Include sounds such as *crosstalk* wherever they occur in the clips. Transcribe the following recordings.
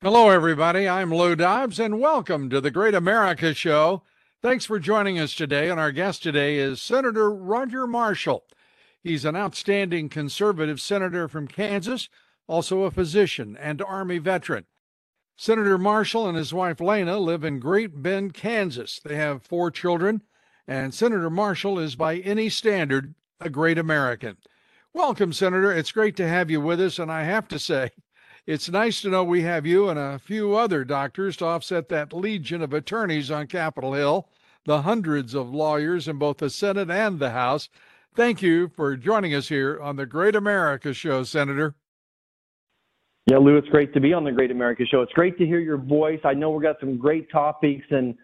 Hello, everybody. I'm Lou Dobbs, and welcome to the Great America Show. Thanks for joining us today. And our guest today is Senator Roger Marshall. He's an outstanding conservative senator from Kansas, also a physician and Army veteran. Senator Marshall and his wife Laina live in Great Bend, Kansas. They have four children, and Senator Marshall is, by any standard, a great American. Welcome, Senator. It's great to have you with us, and I have to say, it's nice to know we have you and a few other doctors to offset that legion of attorneys on Capitol Hill, the hundreds of lawyers in both the Senate and the House. Thank you for joining us here on the Great America Show, Senator. Yeah, Lou, it's great to be on the Great America Show. It's great to hear your voice. I know we've got some great topics, and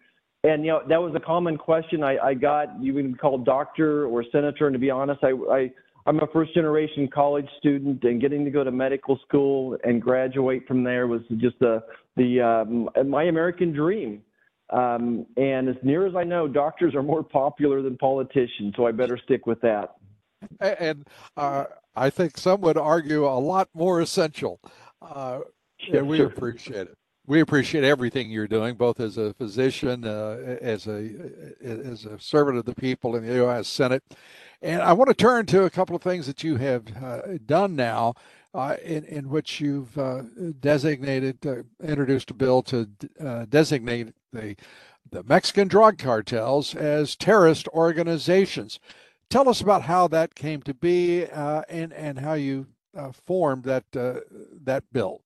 and you know that was a common question I, I got. You can call doctor or senator, and to be honest, I, I I'm a first generation college student, and getting to go to medical school and graduate from there was just the the um, my American dream. Um, and as near as I know, doctors are more popular than politicians, so I better stick with that. And uh, I think some would argue a lot more essential. Uh, and we appreciate it. We appreciate everything you're doing, both as a physician, uh, as a as a servant of the people in the U.S. Senate. And I want to turn to a couple of things that you have uh, done now, uh, in in which you've uh, designated, uh, introduced a bill to uh, designate the the Mexican drug cartels as terrorist organizations. Tell us about how that came to be and and how you uh, formed that uh, that bill.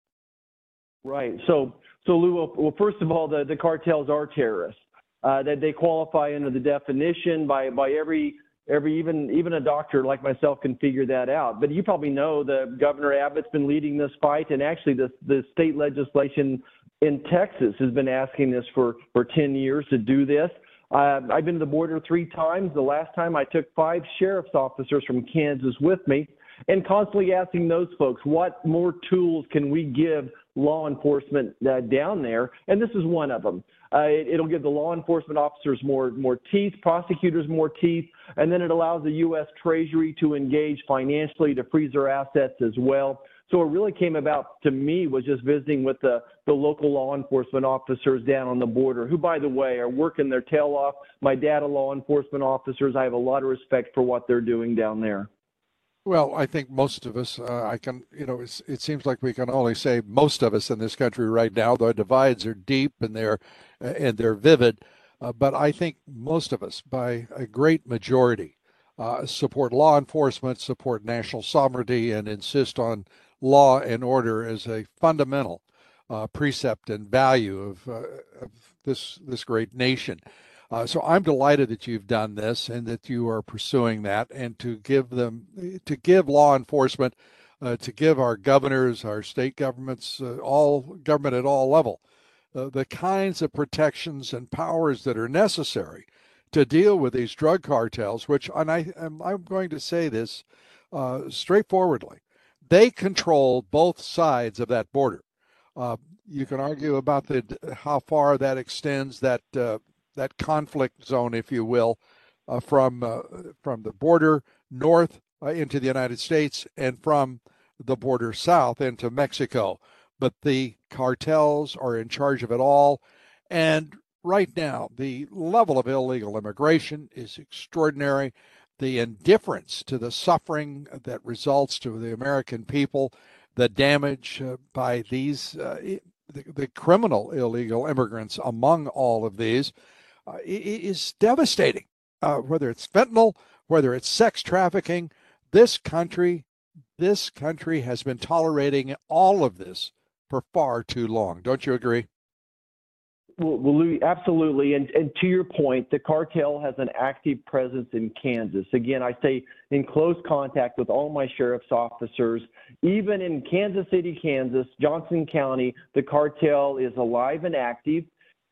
Right. So, so Lou, well, first of all, the, the cartels are terrorists. Uh, that they qualify under the definition by by every every even even a doctor like myself can figure that out. But you probably know that Governor Abbott's been leading this fight, and actually, the the state legislation in Texas has been asking this for for 10 years to do this. Uh, I've been to the border three times. The last time I took five sheriff's officers from Kansas with me and constantly asking those folks, what more tools can we give law enforcement uh, down there? And this is one of them. Uh, it, will give the law enforcement officers more more teeth, prosecutors more teeth, and then it allows the U.S. Treasury to engage financially to freeze their assets as well. So it really came about to me was just visiting with the, the local law enforcement officers down on the border, who, by the way, are working their tail off. My dad, a law enforcement officers, I have a lot of respect for what they're doing down there. Well, I think most of us, uh, I can, you know, it seems like we can only say most of us in this country right now. The divides are deep and they're and they're vivid, uh, but I think most of us, by a great majority, uh, support law enforcement, support national sovereignty, and insist on law and order as a fundamental uh, precept and value of, uh, of this this great nation. Uh, so I'm delighted that you've done this and that you are pursuing that, and to give them, to give law enforcement, uh, to give our governors, our state governments, all government at all level, uh, the kinds of protections and powers that are necessary to deal with these drug cartels. Which, and I, I'm going to say this uh, straightforwardly, they control both sides of that border. Uh, you can argue about the how far that extends that that conflict zone, if you will, uh, from uh, from the border north uh, into the United States and from the border south into Mexico. But the cartels are in charge of it all, and right now the level of illegal immigration is extraordinary. The indifference to the suffering that results to the American people, the damage uh, by these uh, the, the criminal illegal immigrants among all of these uh, is devastating. Uh, whether it's fentanyl, whether it's sex trafficking, this country, this country has been tolerating all of this for far too long. Don't you agree? Well, Louis, absolutely. And, and to your point, the cartel has an active presence in Kansas. Again, I stay in close contact with all my sheriff's officers. Even in Kansas City, Kansas, Johnson County, the cartel is alive and active.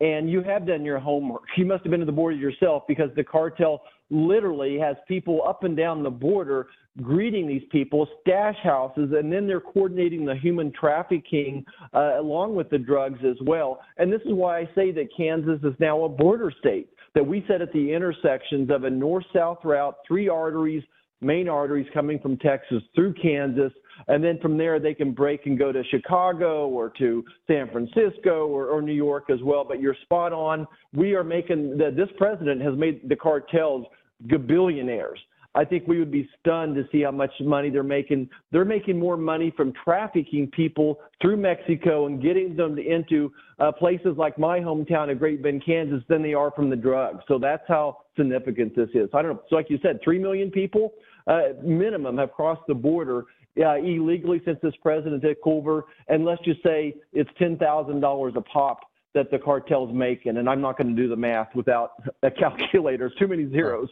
And you have done your homework. You must have been to the border yourself because the cartel literally has people up and down the border greeting these people, stash houses, and then they're coordinating the human trafficking uh, along with the drugs as well. And this is why I say that Kansas is now a border state, that we set at the intersections of a north south route, three arteries, main arteries coming from Texas through Kansas. And then from there, they can break and go to Chicago or to San Francisco or, or New York as well. But you're spot on. We are making, that this president has made the cartels gabillionaires. I think we would be stunned to see how much money they're making. They're making more money from trafficking people through Mexico and getting them into uh, places like my hometown of Great Bend, Kansas, than they are from the drugs. So that's how significant this is. I don't know. So, like you said, three million people uh, minimum have crossed the border uh, illegally since this president took over, and let's just say it's ten thousand dollars a pop that the cartel's making. And I'm not going to do the math without a *laughs* calculator. It's Too many zeros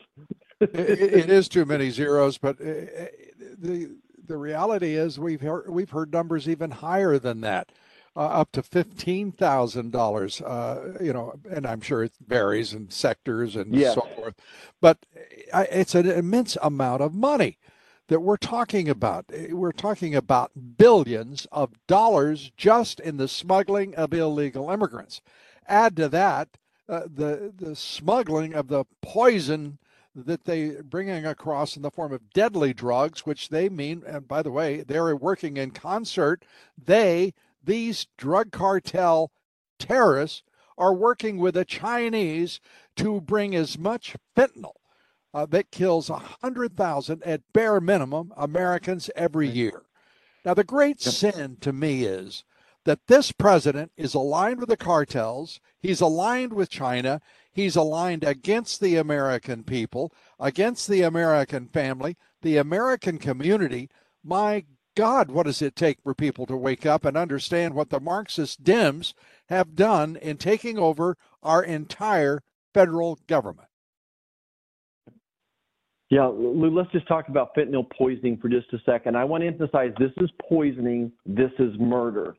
it, it is too many zeros, but uh, uh, the the reality is we've heard we've heard numbers even higher than that, uh, up to fifteen thousand uh, dollars. You know, and I'm sure it varies in sectors and yeah. so forth, but it's an immense amount of money that we're talking about. We're talking about billions of dollars just in the smuggling of illegal immigrants. Add to that uh, the the smuggling of the poison that they bringing across in the form of deadly drugs, which they mean, and by the way, they're working in concert. They, these drug cartel terrorists, are working with the Chinese to bring as much fentanyl uh, that kills 100,000 at bare minimum Americans every year. Now, the great sin to me is that this president is aligned with the cartels, he's aligned with China, He's aligned against the American people, against the American family, the American community. My God, what does it take for people to wake up and understand what the Marxist Dems have done in taking over our entire federal government? Yeah, Lou, let's just talk about fentanyl poisoning for just a second. I want to emphasize this is poisoning, this is murder.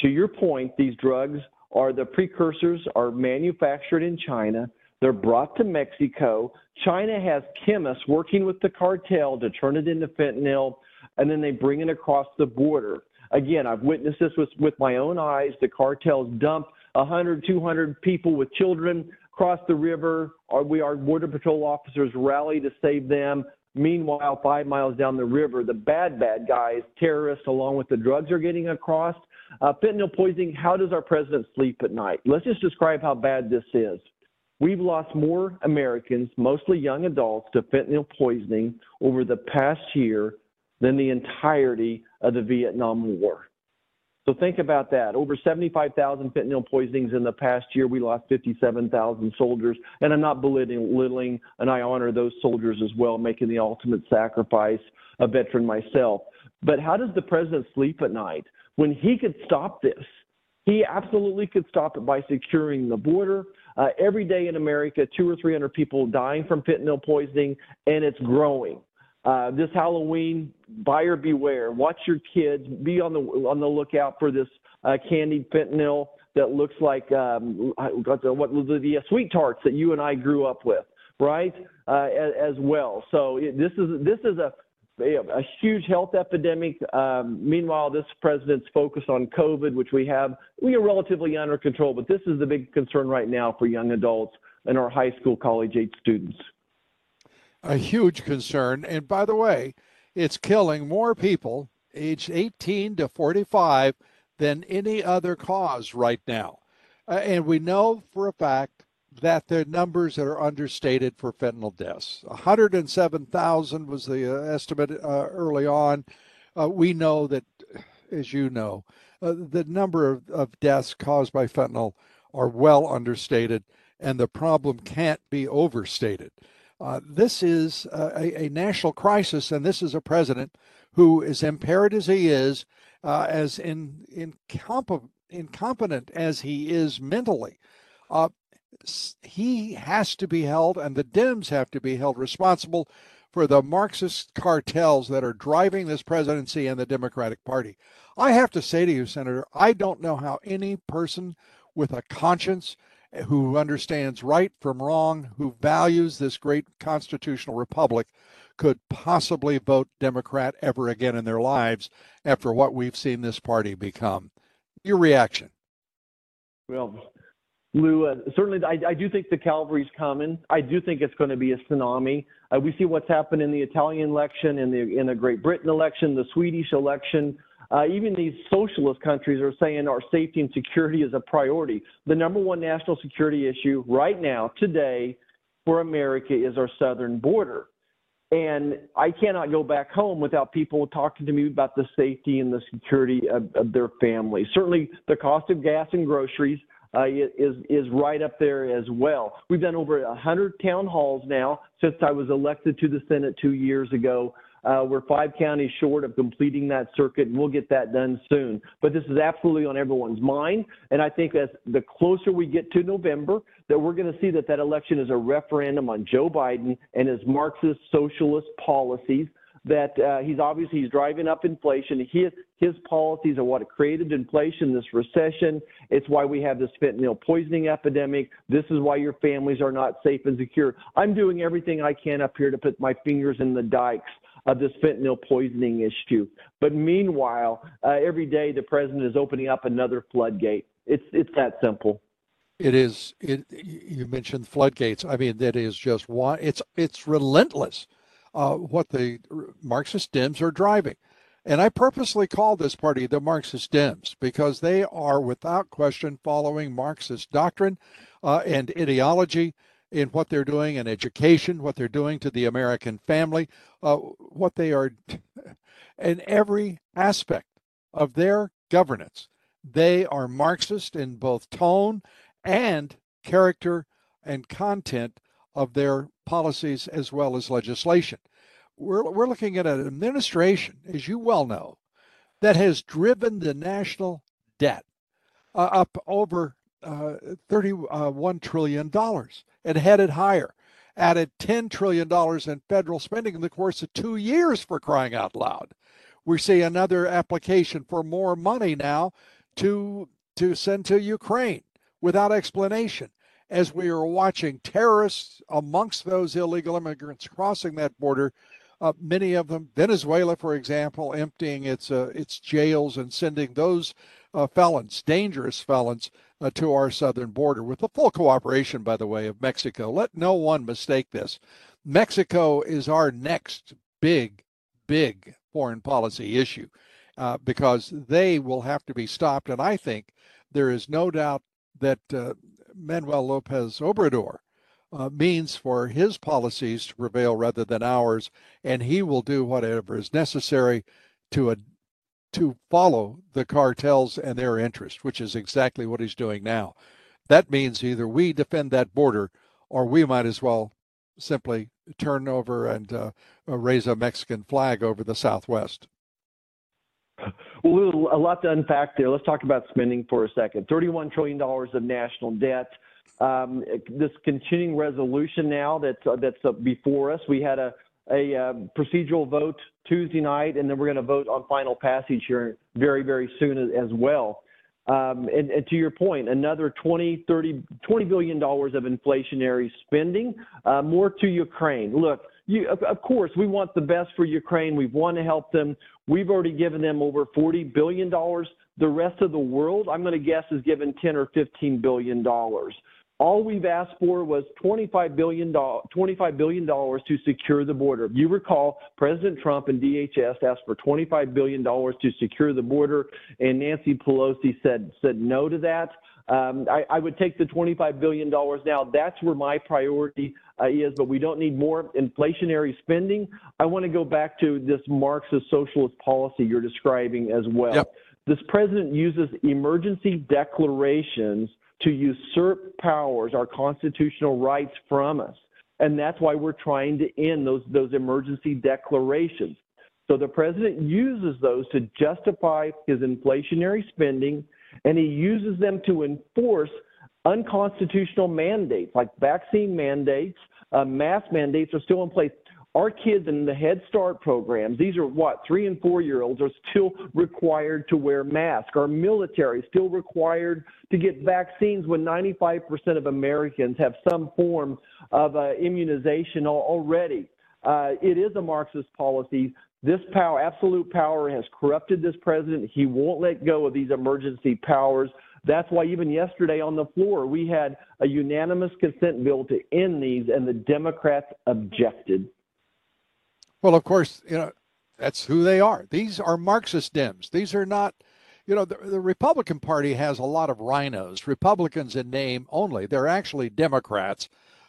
To your point, these drugs are the precursors are manufactured in China. They're brought to Mexico. China has chemists working with the cartel to turn it into fentanyl, and then they bring it across the border. Again, I've witnessed this with, with my own eyes. The cartels dump 100, 200 people with children across the river. Our, we, our Border Patrol officers rally to save them. Meanwhile, five miles down the river, the bad, bad guys, terrorists, along with the drugs, are getting across. Uh, fentanyl poisoning, how does our president sleep at night? Let's just describe how bad this is. We've lost more Americans, mostly young adults, to fentanyl poisoning over the past year than the entirety of the Vietnam War. So think about that. Over 75,000 fentanyl poisonings in the past year. We lost 57,000 soldiers. And I'm not belittling, and I honor those soldiers as well, making the ultimate sacrifice, a veteran myself. But how does the president sleep at night? When he could stop this, he absolutely could stop it by securing the border. Uh, every day in America, two or three hundred people dying from fentanyl poisoning, and it's growing. Uh, this Halloween, buyer beware. Watch your kids. Be on the on the lookout for this uh, candied fentanyl that looks like um, what the, the SweeTarts that you and I grew up with, right? Uh, as, as, well. So it, this is this is a a huge health epidemic. Um, meanwhile, this president's focused on COVID, which we have we are relatively under control, but this is the big concern right now for young adults and our high school, college age students. A huge concern. And by the way, it's killing more people aged 18 to 45 than any other cause right now. Uh, and we know for a fact that the numbers that are understated for fentanyl deaths. 107,000 was the uh, estimate uh, early on. Uh, we know that, as you know, uh, the number of, of, deaths caused by fentanyl are well understated, and the problem can't be overstated. Uh, this is a, a, national crisis, and this is a president who, as impaired as he is, uh, as in, incompetent as he is mentally, Uh, he has to be held, and the Dems have to be held responsible for the Marxist cartels that are driving this presidency and the Democratic Party. I have to say to you, Senator, I don't know how any person with a conscience eh, who understands right from wrong, who values this great constitutional republic, could possibly vote Democrat ever again in their lives after what we've seen this party become. Your reaction? Well, Lou, uh, certainly I, I, do think the cavalry's coming. I do think it's going to be a tsunami. Uh, we see what's happened in the Italian election, in the in the Great Britain election, the Swedish election. Uh, even these socialist countries are saying our safety and security is a priority. The number one national security issue right now, today, for America is our southern border. And I cannot go back home without people talking to me about the safety and the security of, of their families. Certainly, the cost of gas and groceries uh, is is right up there as well. We've done over 100 town halls now since I was elected to the Senate two years ago. Uh, we're five counties short of completing that circuit, and we'll get that done soon. But this is absolutely on everyone's mind, and I think as the closer we get to November, that we're going to see that that election is a referendum on Joe Biden and his Marxist socialist policies that uh, he's obviously he's driving up inflation. His his policies are what created inflation, this recession. It's why we have this fentanyl poisoning epidemic. This is why your families are not safe and secure. I'm doing everything I can up here to put my fingers in the dikes of this fentanyl poisoning issue. But meanwhile, uh, every day the president is opening up another floodgate. It's it's that simple. It is. It. You mentioned floodgates. I mean, that is just one. It's it's relentless uh, what the Marxist Dems are driving. And I purposely call this party the Marxist Dems because they are, without question, following Marxist doctrine uh, and ideology in what they're doing in education, what they're doing to the American family, uh, what they are *laughs* in every aspect of their governance. They are Marxist in both tone and character and content of their policies as well as legislation. We're, we're looking at an administration, as you well know, that has driven the national debt uh, up over uh, $31 trillion and headed higher. Added $10 trillion in federal spending in the course of two years for crying out loud. We see another application for more money now to, to send to Ukraine without explanation as we are watching terrorists amongst those illegal immigrants crossing that border. Uh, many of them, Venezuela, for example, emptying its uh, its jails and sending those uh, felons, dangerous felons, uh, to our southern border, with the full cooperation, by the way, of Mexico. Let no one mistake this. Mexico is our next big, big foreign policy issue uh, because they will have to be stopped, and I think there is no doubt that uh, Manuel Lopez Obrador uh, means for his policies to prevail rather than ours, and he will do whatever is necessary to uh, to follow the cartels and their interests, which is exactly what he's doing now. That means either we defend that border, or we might as well simply turn over and uh, uh raise a Mexican flag over the Southwest. *laughs* Well, a lot to unpack there. Let's talk about spending for a second. $31 trillion of national debt. Um, this continuing resolution now that's, uh, that's uh, before us. We had a, a uh, procedural vote Tuesday night, and then we're going to vote on final passage here very, very soon as, well. Um, and, and, to your point, another 20, 30, 20 billion dollars of inflationary spending, uh, more to Ukraine. Look, you, of, of, course, we want the best for Ukraine. We want to help them. We've already given them over $40 billion. The rest of the world, I'm going to guess, is given 10 or $15 billion. All we've asked for was $25 billion, $25 billion to secure the border. You recall President Trump and DHS asked for $25 billion to secure the border, and Nancy Pelosi said, said no to that. Um, I, I, would take the $25 billion now. That's where my priority uh, is, but we don't need more inflationary spending. I want to go back to this Marxist socialist policy you're describing as well. Yep. This president uses emergency declarations to usurp powers, our constitutional rights from us. And that's why we're trying to end those, those emergency declarations. So the president uses those to justify his inflationary spending, and he uses them to enforce unconstitutional mandates like vaccine mandates, uh, mask mandates are still in place. Our kids in the Head Start programs, these are what, three and four year olds, are still required to wear masks. Our military is still required to get vaccines when 95% of Americans have some form of uh, immunization already. Uh, it is a Marxist policy. This power, absolute power, has corrupted this president. He won't let go of these emergency powers. That's why even yesterday on the floor, we had a unanimous consent bill to end these, and the Democrats objected. Well, of course, you know, that's who they are. These are Marxist Dems. These are not, you know, the, the Republican Party has a lot of rhinos, Republicans in name only. They're actually Democrats,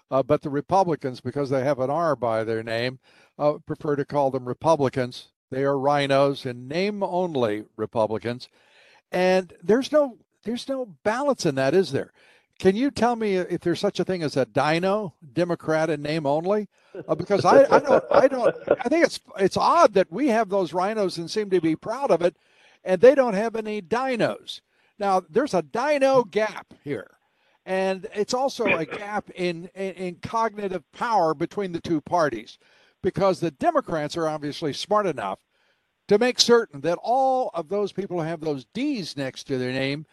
uh, but the Republicans, because they have an R by their name, uh, prefer to call them Republicans. They are rhinos in name only Republicans. And there's no there's no balance in that, is there? Can you tell me if there's such a thing as a dino Democrat in name only? Uh, because I, I don't I don't I think it's it's odd that we have those rhinos and seem to be proud of it, and they don't have any dinos. Now there's a dino gap here, and it's also a gap in, in, in cognitive power between the two parties, because the Democrats are obviously smart enough to make certain that all of those people who have those D's next to their name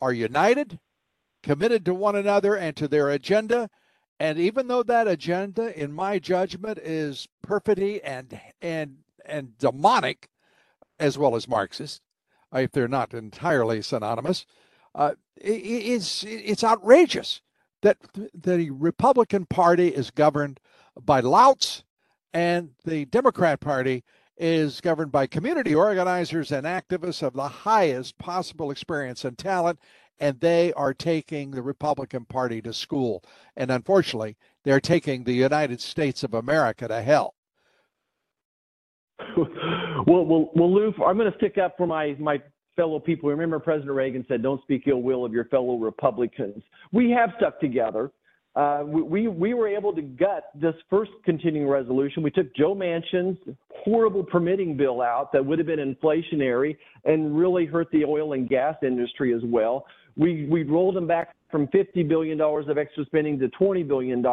are united, committed to one another and to their agenda. And even though that agenda, in my judgment, is perfidy and and and demonic, as well as Marxist, if they're not entirely synonymous, uh, it's it's outrageous that the Republican Party is governed by louts and the Democrat Party is governed by community organizers and activists of the highest possible experience and talent, and they are taking the Republican Party to school. And unfortunately, they're taking the United States of America to hell. *laughs* well, well, well, Lou, I'm going to stick up for my my fellow people. Remember, President Reagan said, "Don't speak ill will of your fellow Republicans." We have stuck together uh, we, we were able to gut this first continuing resolution. We took Joe Manchin's horrible permitting bill out that would have been inflationary and really hurt the oil and gas industry as well. We, we rolled them back from $50 billion of extra spending to $20 billion.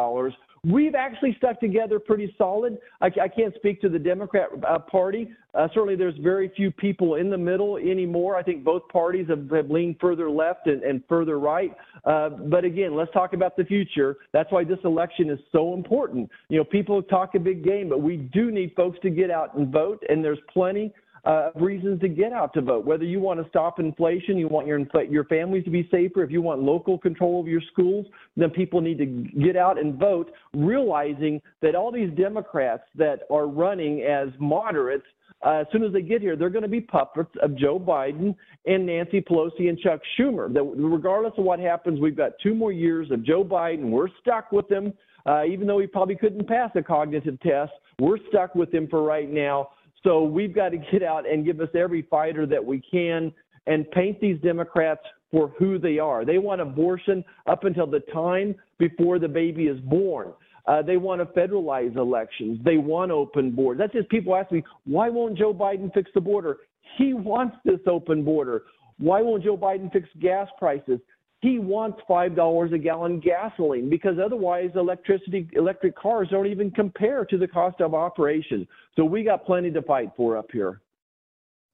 We've actually stuck together pretty solid. I, I can't speak to the Democrat uh, Party. Uh, certainly, there's very few people in the middle anymore. I think both parties have, have leaned further left and, and further right. Uh, but again, let's talk about the future. That's why this election is so important. You know, people talk a big game, but we do need folks to get out and vote, and there's plenty uh, reasons to get out to vote. Whether you want to stop inflation, you want your your families to be safer, if you want local control of your schools, then people need to get out and vote, realizing that all these Democrats that are running as moderates. Uh, as soon as they get here, they're going to be puppets of Joe Biden and Nancy Pelosi and Chuck Schumer. That regardless of what happens, we've got two more years of Joe Biden. We're stuck with him, uh, even though he probably couldn't pass a cognitive test. We're stuck with him for right now. So we've got to get out and give us every fighter that we can and paint these Democrats for who they are. They want abortion up until the time before the baby is born. Uh, they want to federalize elections. They want open borders. That's just people ask me, why won't Joe Biden fix the border? He wants this open border. Why won't Joe Biden fix gas prices? He wants five dollars a gallon gasoline because otherwise electricity electric cars don't even compare to the cost of operation. So we got plenty to fight for up here.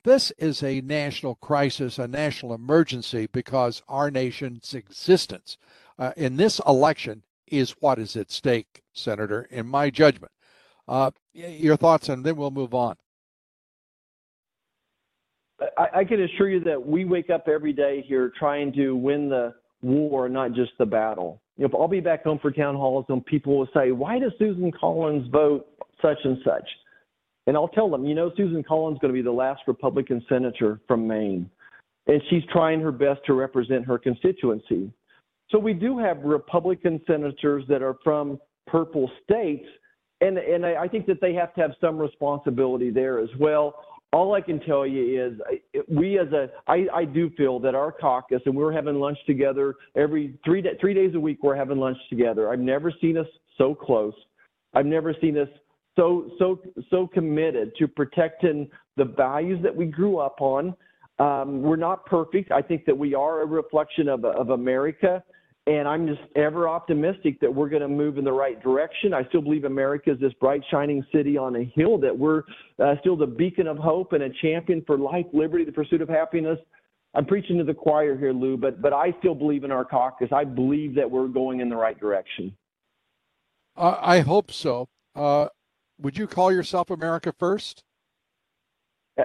This is a national crisis, a national emergency, because our nation's existence uh, in this election is what is at stake, Senator, in my judgment. Uh, your thoughts, and then we'll move on. I, I can assure you that we wake up every day here trying to win the war, not just the battle. You know, I'll be back home for town halls and people will say, why does Susan Collins vote such and such? And I'll tell them, you know, Susan Collins is going to be the last Republican senator from Maine. And she's trying her best to represent her constituency. So we do have Republican senators that are from purple states. And, and I think that they have to have some responsibility there as well all I can tell you is we as a I, I do feel that our caucus and we're having lunch together every three three days a week we're having lunch together. I've never seen us so close. I've never seen us so so so committed to protecting the values that we grew up on. Um, we're not perfect. I think that we are a reflection of of America, and I'm just ever optimistic that we're going to move in the right direction. I still believe America is this bright, shining city on a hill, that we're uh, still the beacon of hope and a champion for life, liberty, the pursuit of happiness. I'm preaching to the choir here, Lou, but, but I still believe in our caucus. I believe that we're going in the right direction. Uh, I hope so. Uh, would you call yourself America First?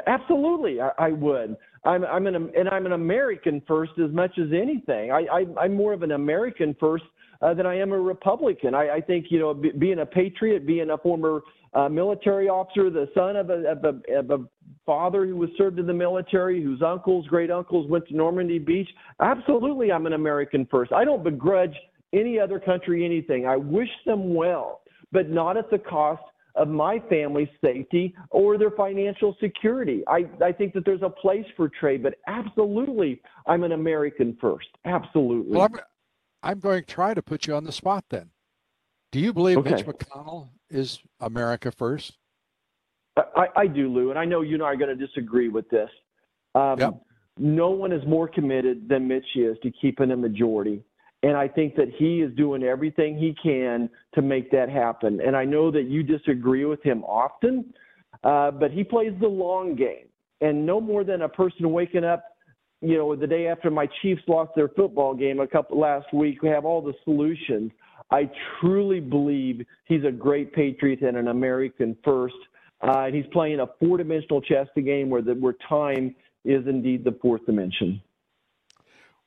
Absolutely, I, I would. I'm, I'm an and I'm an American first as much as anything. I, I I'm more of an American first uh, than I am a Republican. I, I think you know, b- being a patriot, being a former uh, military officer, the son of a, of a, of a father who was served in the military, whose uncles, great uncles went to Normandy Beach. Absolutely, I'm an American first. I don't begrudge any other country anything. I wish them well, but not at the cost of my family's safety or their financial security. I, I think that there's a place for trade, but absolutely, I'm an American first. Absolutely. Well, I'm, I'm going to try to put you on the spot then. Do you believe okay. Mitch McConnell is America first? I, I do, Lou, and I know you and I are going to disagree with this. Um, yep. No one is more committed than Mitch is to keeping a majority. And I think that he is doing everything he can to make that happen. And I know that you disagree with him often, uh, but he plays the long game. And no more than a person waking up, you know, the day after my Chiefs lost their football game a couple last week, we have all the solutions. I truly believe he's a great patriot and an American first. Uh, and he's playing a four-dimensional chess game where the, where time is indeed the fourth dimension.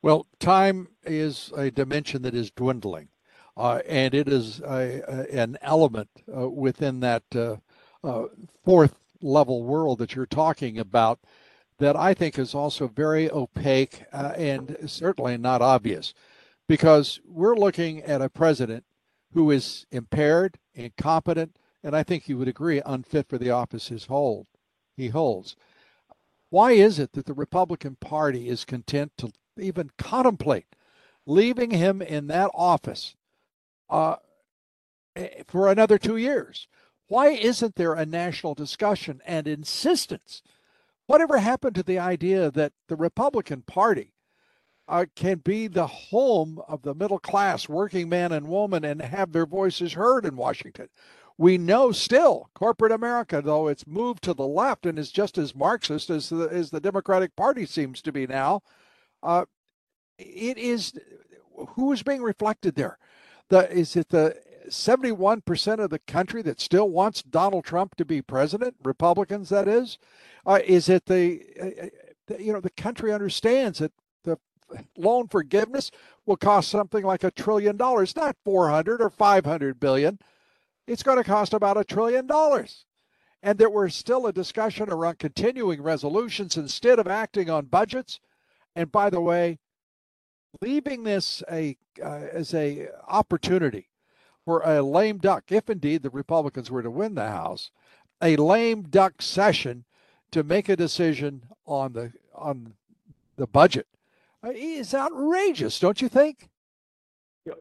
Well, time is a dimension that is dwindling, uh, and it is a, a, an element uh, within that uh, uh, fourth level world that you're talking about that I think is also very opaque uh, and certainly not obvious because we're looking at a president who is impaired, incompetent, and I think you would agree unfit for the office his hold he holds. Why is it that the Republican Party is content to even contemplate leaving him in that office uh, eh, for another two years? Why isn't there a national discussion and insistence? Whatever happened to the idea that the Republican Party uh, can be the home of the middle class working man and woman and have their voices heard in Washington? We know still corporate America, though it's moved to the left and is just as Marxist as the, as the Democratic Party seems to be now, uh, it is who is being reflected there. The is it the 71% of the country that still wants Donald Trump to be president, Republicans that is? Uh, is it the, uh, the, you know the country understands that the loan forgiveness will cost something like a trillion dollars, not 400 or 500 billion. It's going to cost about a trillion dollars. And that we're still a discussion around continuing resolutions instead of acting on budgets. And by the way, leaving this a uh, as a opportunity for a lame duck, if indeed the Republicans were to win the House, a lame duck session to make a decision on the on the budget uh, is outrageous, don't you think?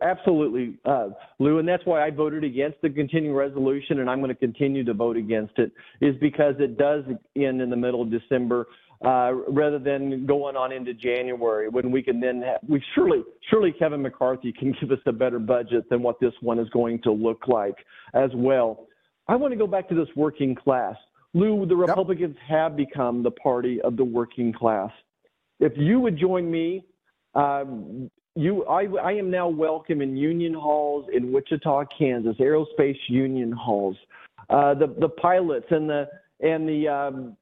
Absolutely, uh, Lou, and that's why I voted against the continuing resolution, and I'm going to continue to vote against it. Is because it does end in the middle of December uh, rather than going on into January when we can then have, we surely surely Kevin McCarthy can give us a better budget than what this one is going to look like as well. I want to go back to this working class. Lou, the Republicans yep. have become the party of the working class. If you would join me, um, you, I, I am now welcome in union halls in Wichita, Kansas, aerospace union halls. Uh, the the pilots and the and the um,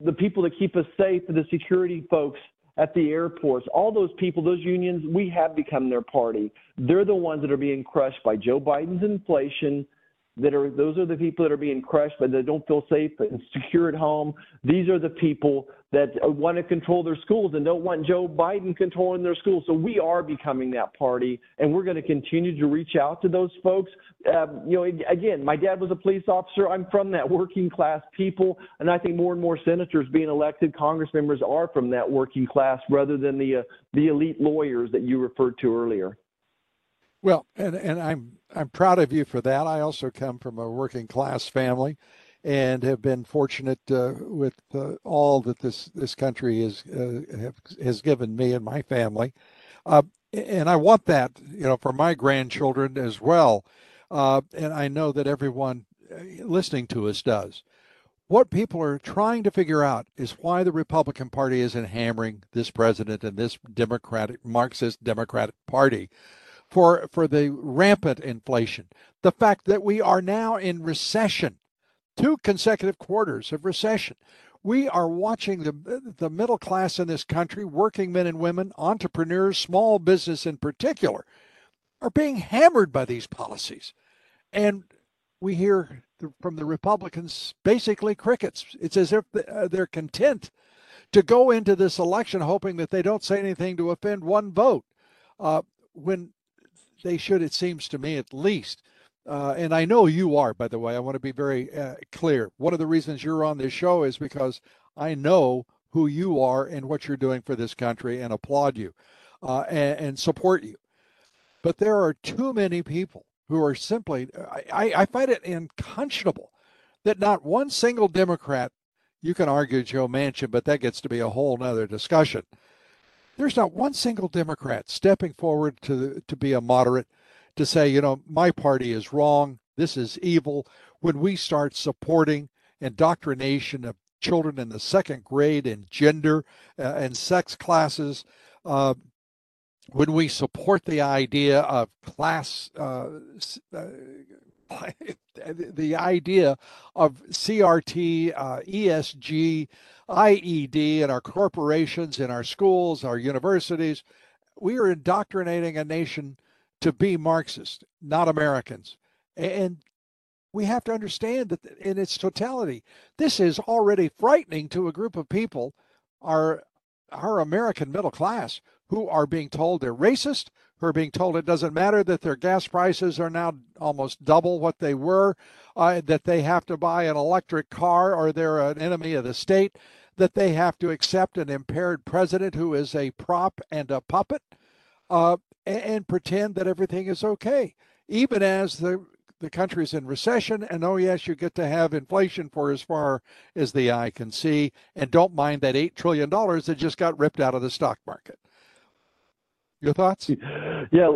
the people that keep us safe, the security folks at the airports, all those people, those unions, we have become their party. They're the ones that are being crushed by Joe Biden's inflation, that are those are the people that are being crushed but that don't feel safe and secure at home. These are the people that want to control their schools and don't want Joe Biden controlling their schools. So we are becoming that party, and we're going to continue to reach out to those folks. Um, you know, again, my dad was a police officer. I'm from that working class people, and I think more and more senators being elected, Congress members are from that working class rather than the uh, the elite lawyers that you referred to earlier. Well, and and I'm I'm proud of you for that. I also come from a working class family, and have been fortunate uh, with uh, all that this this country is uh, has given me and my family. Uh, and I want that, you know, for my grandchildren as well. Uh, and I know that everyone uh, listening to us does. What people are trying to figure out is why the Republican Party isn't hammering this president and this Democratic Marxist Democratic Party for for the rampant inflation, the fact that we are now in recession, two consecutive quarters of recession. We are watching the the middle class in this country, working men and women, entrepreneurs, small business in particular, are being hammered by these policies. And we hear from the Republicans basically crickets. It's as if uh, they're content to go into this election hoping that they don't say anything to offend one vote, uh, when they should, it seems to me at least. Uh, and I know you are, by the way. I want to be very uh, clear. One of the reasons you're on this show is because I know who you are and what you're doing for this country and applaud you uh, and, and support you. But there are too many people who are simply, I, I find it unconscionable that not one single Democrat, you can argue Joe Manchin, but that gets to be a whole nother discussion. There's not one single Democrat stepping forward to, to be a moderate to say, you know, my party is wrong. This is evil. When we start supporting indoctrination of children in the second grade in gender uh, and sex classes, uh, when we support the idea of class, uh, uh, *laughs* the idea of CRT, uh, ESG, IED in our corporations, in our schools, our universities, we are indoctrinating a nation to be Marxist, not Americans. And we have to understand that in its totality, this is already frightening to a group of people, our our American middle class, who are being told they're racist, are being told it doesn't matter that their gas prices are now almost double what they were, uh, that they have to buy an electric car or they're an enemy of the state, that they have to accept an impaired president who is a prop and a puppet, uh, and, and pretend that everything is okay, even as the the country's in recession, and oh yes, you get to have inflation for as far as the eye can see, and don't mind that eight trillion dollars that just got ripped out of the stock market. Your thoughts? Yeah,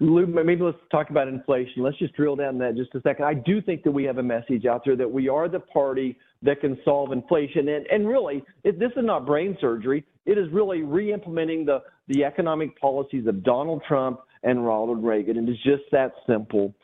Lou, maybe let's talk about inflation. Let's just drill down that just a second. I do think that we have a message out there that we are the party that can solve inflation. And, and really, it, this is not brain surgery. It is really re-implementing the, the economic policies of Donald Trump and Ronald Reagan. And it's just that simple.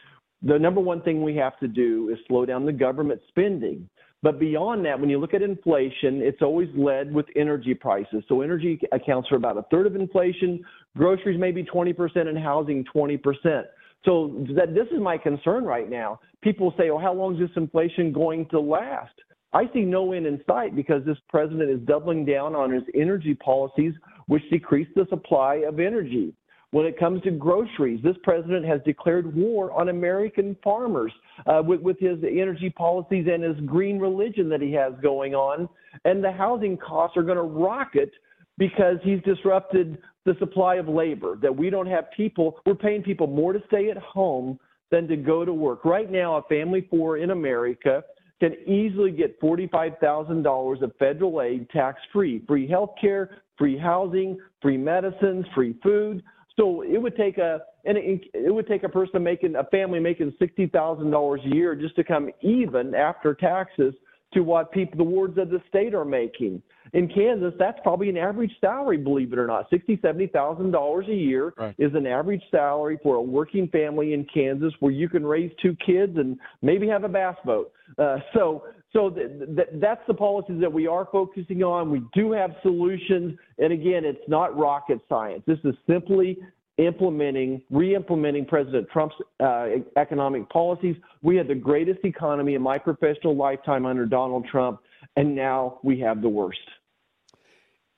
The number one thing we have to do is slow down the government spending. But beyond that, when you look at inflation, it's always led with energy prices. So energy accounts for about a third of inflation, groceries maybe 20%, and housing 20%. So that this is my concern right now. People say, "Oh, how long is this inflation going to last?" I see no end in sight because this president is doubling down on his energy policies, which decrease the supply of energy. When it comes to groceries, this president has declared war on American farmers uh, with, with his energy policies and his green religion that he has going on. And the housing costs are going to rocket because he's disrupted the supply of labor, that we don't have people, we're paying people more to stay at home than to go to work. Right now, a family four in America can easily get $45,000 of federal aid tax free, free health care, free housing, free medicines, free food. So it would take a and it, it would take a person making a family making sixty thousand dollars a year just to come even after taxes to what people the wards of the state are making. In Kansas, that's probably an average salary, believe it or not. Sixty, seventy thousand dollars a year right. is an average salary for a working family in Kansas, where you can raise two kids and maybe have a bass boat. Uh, so, so th- th- that's the policies that we are focusing on. We do have solutions, and again, it's not rocket science. This is simply implementing, re-implementing President Trump's uh, economic policies. We had the greatest economy in my professional lifetime under Donald Trump, and now we have the worst.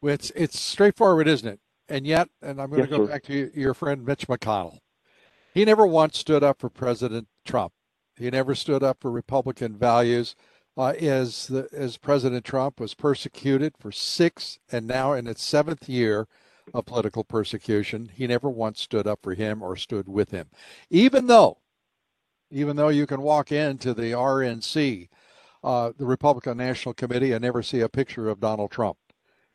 Well, it's it's straightforward, isn't it? And yet, and I'm going yes, to go sir. back to your friend Mitch McConnell. He never once stood up for President Trump. He never stood up for Republican values. Uh, as the, as President Trump was persecuted for six and now in its seventh year of political persecution. He never once stood up for him or stood with him. Even though, even though you can walk into the RNC, uh, the Republican National Committee, and never see a picture of Donald Trump.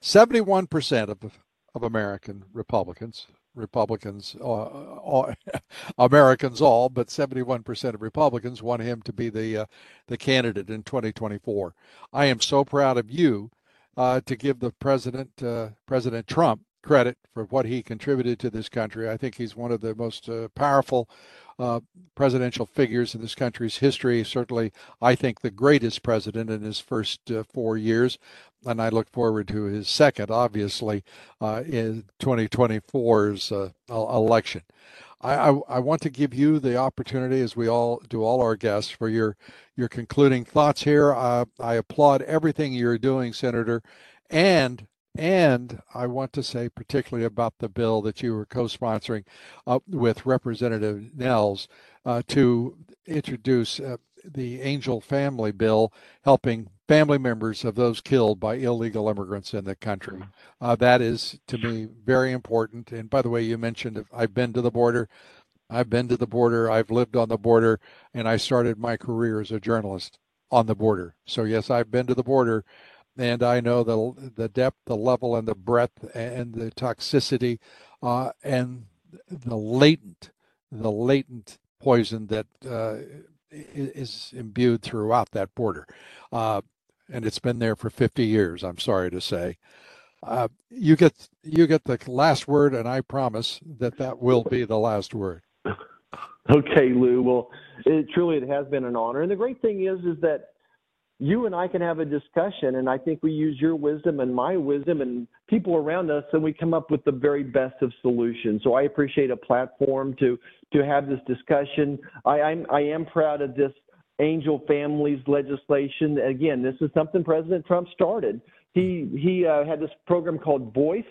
71% of, of American Republicans Republicans, uh, all, *laughs* Americans all, but 71% of Republicans want him to be the uh, the candidate in 2024. I am so proud of you uh, to give the president, uh, President Trump, credit for what he contributed to this country. I think he's one of the most uh, powerful uh, presidential figures in this country's history. Certainly, I think the greatest president in his first uh, four years. And I look forward to his second, obviously, uh, in 2024's uh, election. I, I, I, want to give you the opportunity, as we all do, all our guests, for your your concluding thoughts here. Uh, I applaud everything you're doing, Senator, and and I want to say particularly about the bill that you were co-sponsoring uh, with Representative Nehls uh, to introduce uh, the Angel Family Bill, helping family members of those killed by illegal immigrants in the country. Uh, that is, to me, very important. And by the way, you mentioned I've been to the border. I've been to the border. I've lived on the border, and I started my career as a journalist on the border. So yes, I've been to the border and I know the the depth, the level, and the breadth, and the toxicity, uh, and the latent, the latent poison that uh, is imbued throughout that border, uh, and it's been there for 50 years. I'm sorry to say. Uh, you get you get the last word, and I promise that that will be the last word. *laughs* Okay, Lou. Well, it, truly, it has been an honor, and the great thing is, is that you and I can have a discussion, and I think we use your wisdom and my wisdom and people around us, and we come up with the very best of solutions. So I appreciate a platform to to have this discussion. I, I'm I am proud of this angel families legislation. Again, this is something President Trump started. He he uh, had this program called Voice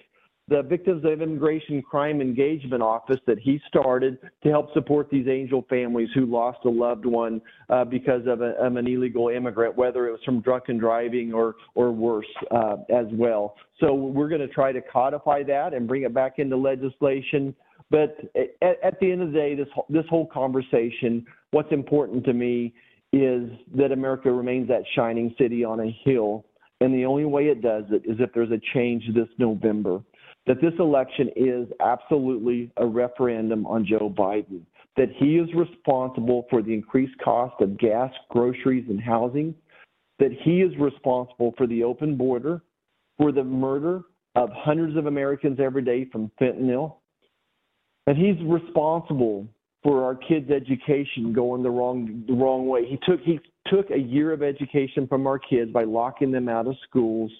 the Victims of Immigration Crime Engagement Office that he started to help support these angel families who lost a loved one uh, because of, a, of, an illegal immigrant, whether it was from drunken driving or or worse uh, as well. So we're going to try to codify that and bring it back into legislation. But at, at the end of the day, this this whole conversation, what's important to me is that America remains that shining city on a hill. And the only way it does it is if there's a change this November that this election is absolutely a referendum on Joe Biden, that he is responsible for the increased cost of gas, groceries, and housing, that he is responsible for the open border, for the murder of hundreds of Americans every day from fentanyl, that he's responsible for our kids' education going the wrong the wrong way. He took he took a year of education from our kids by locking them out of schools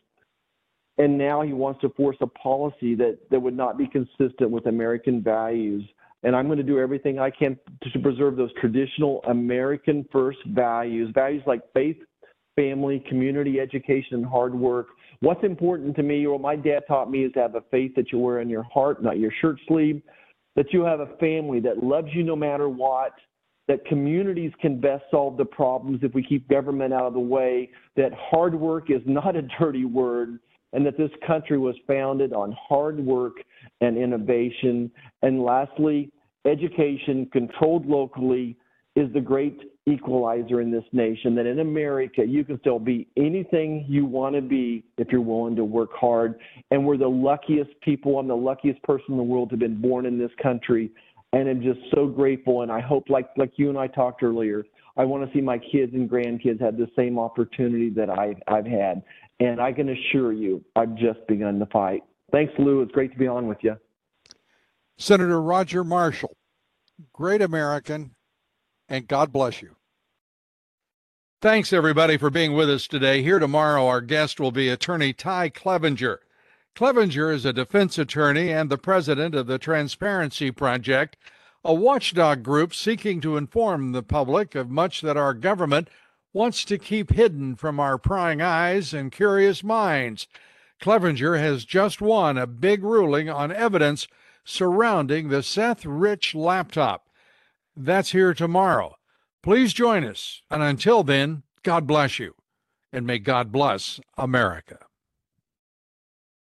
and now he wants to force a policy that, that would not be consistent with American values. And I'm going to do everything I can to preserve those traditional American first values, values like faith, family, community, education, and hard work. What's important to me, or what my dad taught me, is to have a faith that you wear in your heart, not your shirt sleeve, that you have a family that loves you no matter what, that communities can best solve the problems if we keep government out of the way, that hard work is not a dirty word, and that this country was founded on hard work and innovation. And lastly, education controlled locally is the great equalizer in this nation. That in America, you can still be anything you want to be if you're willing to work hard. And we're the luckiest people. I'm the luckiest person in the world to have been born in this country. And I'm just so grateful. And I hope, like, like you and I talked earlier, I want to see my kids and grandkids have the same opportunity that I, I've had. And I can assure you, I've just begun the fight. Thanks, Lou. It's great to be on with you. Senator Roger Marshall, great American, and God bless you. Thanks, everybody, for being with us today. Here tomorrow, our guest will be attorney Ty Clevenger. Clevenger is a defense attorney and the president of the Transparency Project, a watchdog group seeking to inform the public of much that our government wants to keep hidden from our prying eyes and curious minds. Clevenger has just won a big ruling on evidence surrounding the Seth Rich laptop. That's here tomorrow. Please join us. And until then, God bless you. And may God bless America.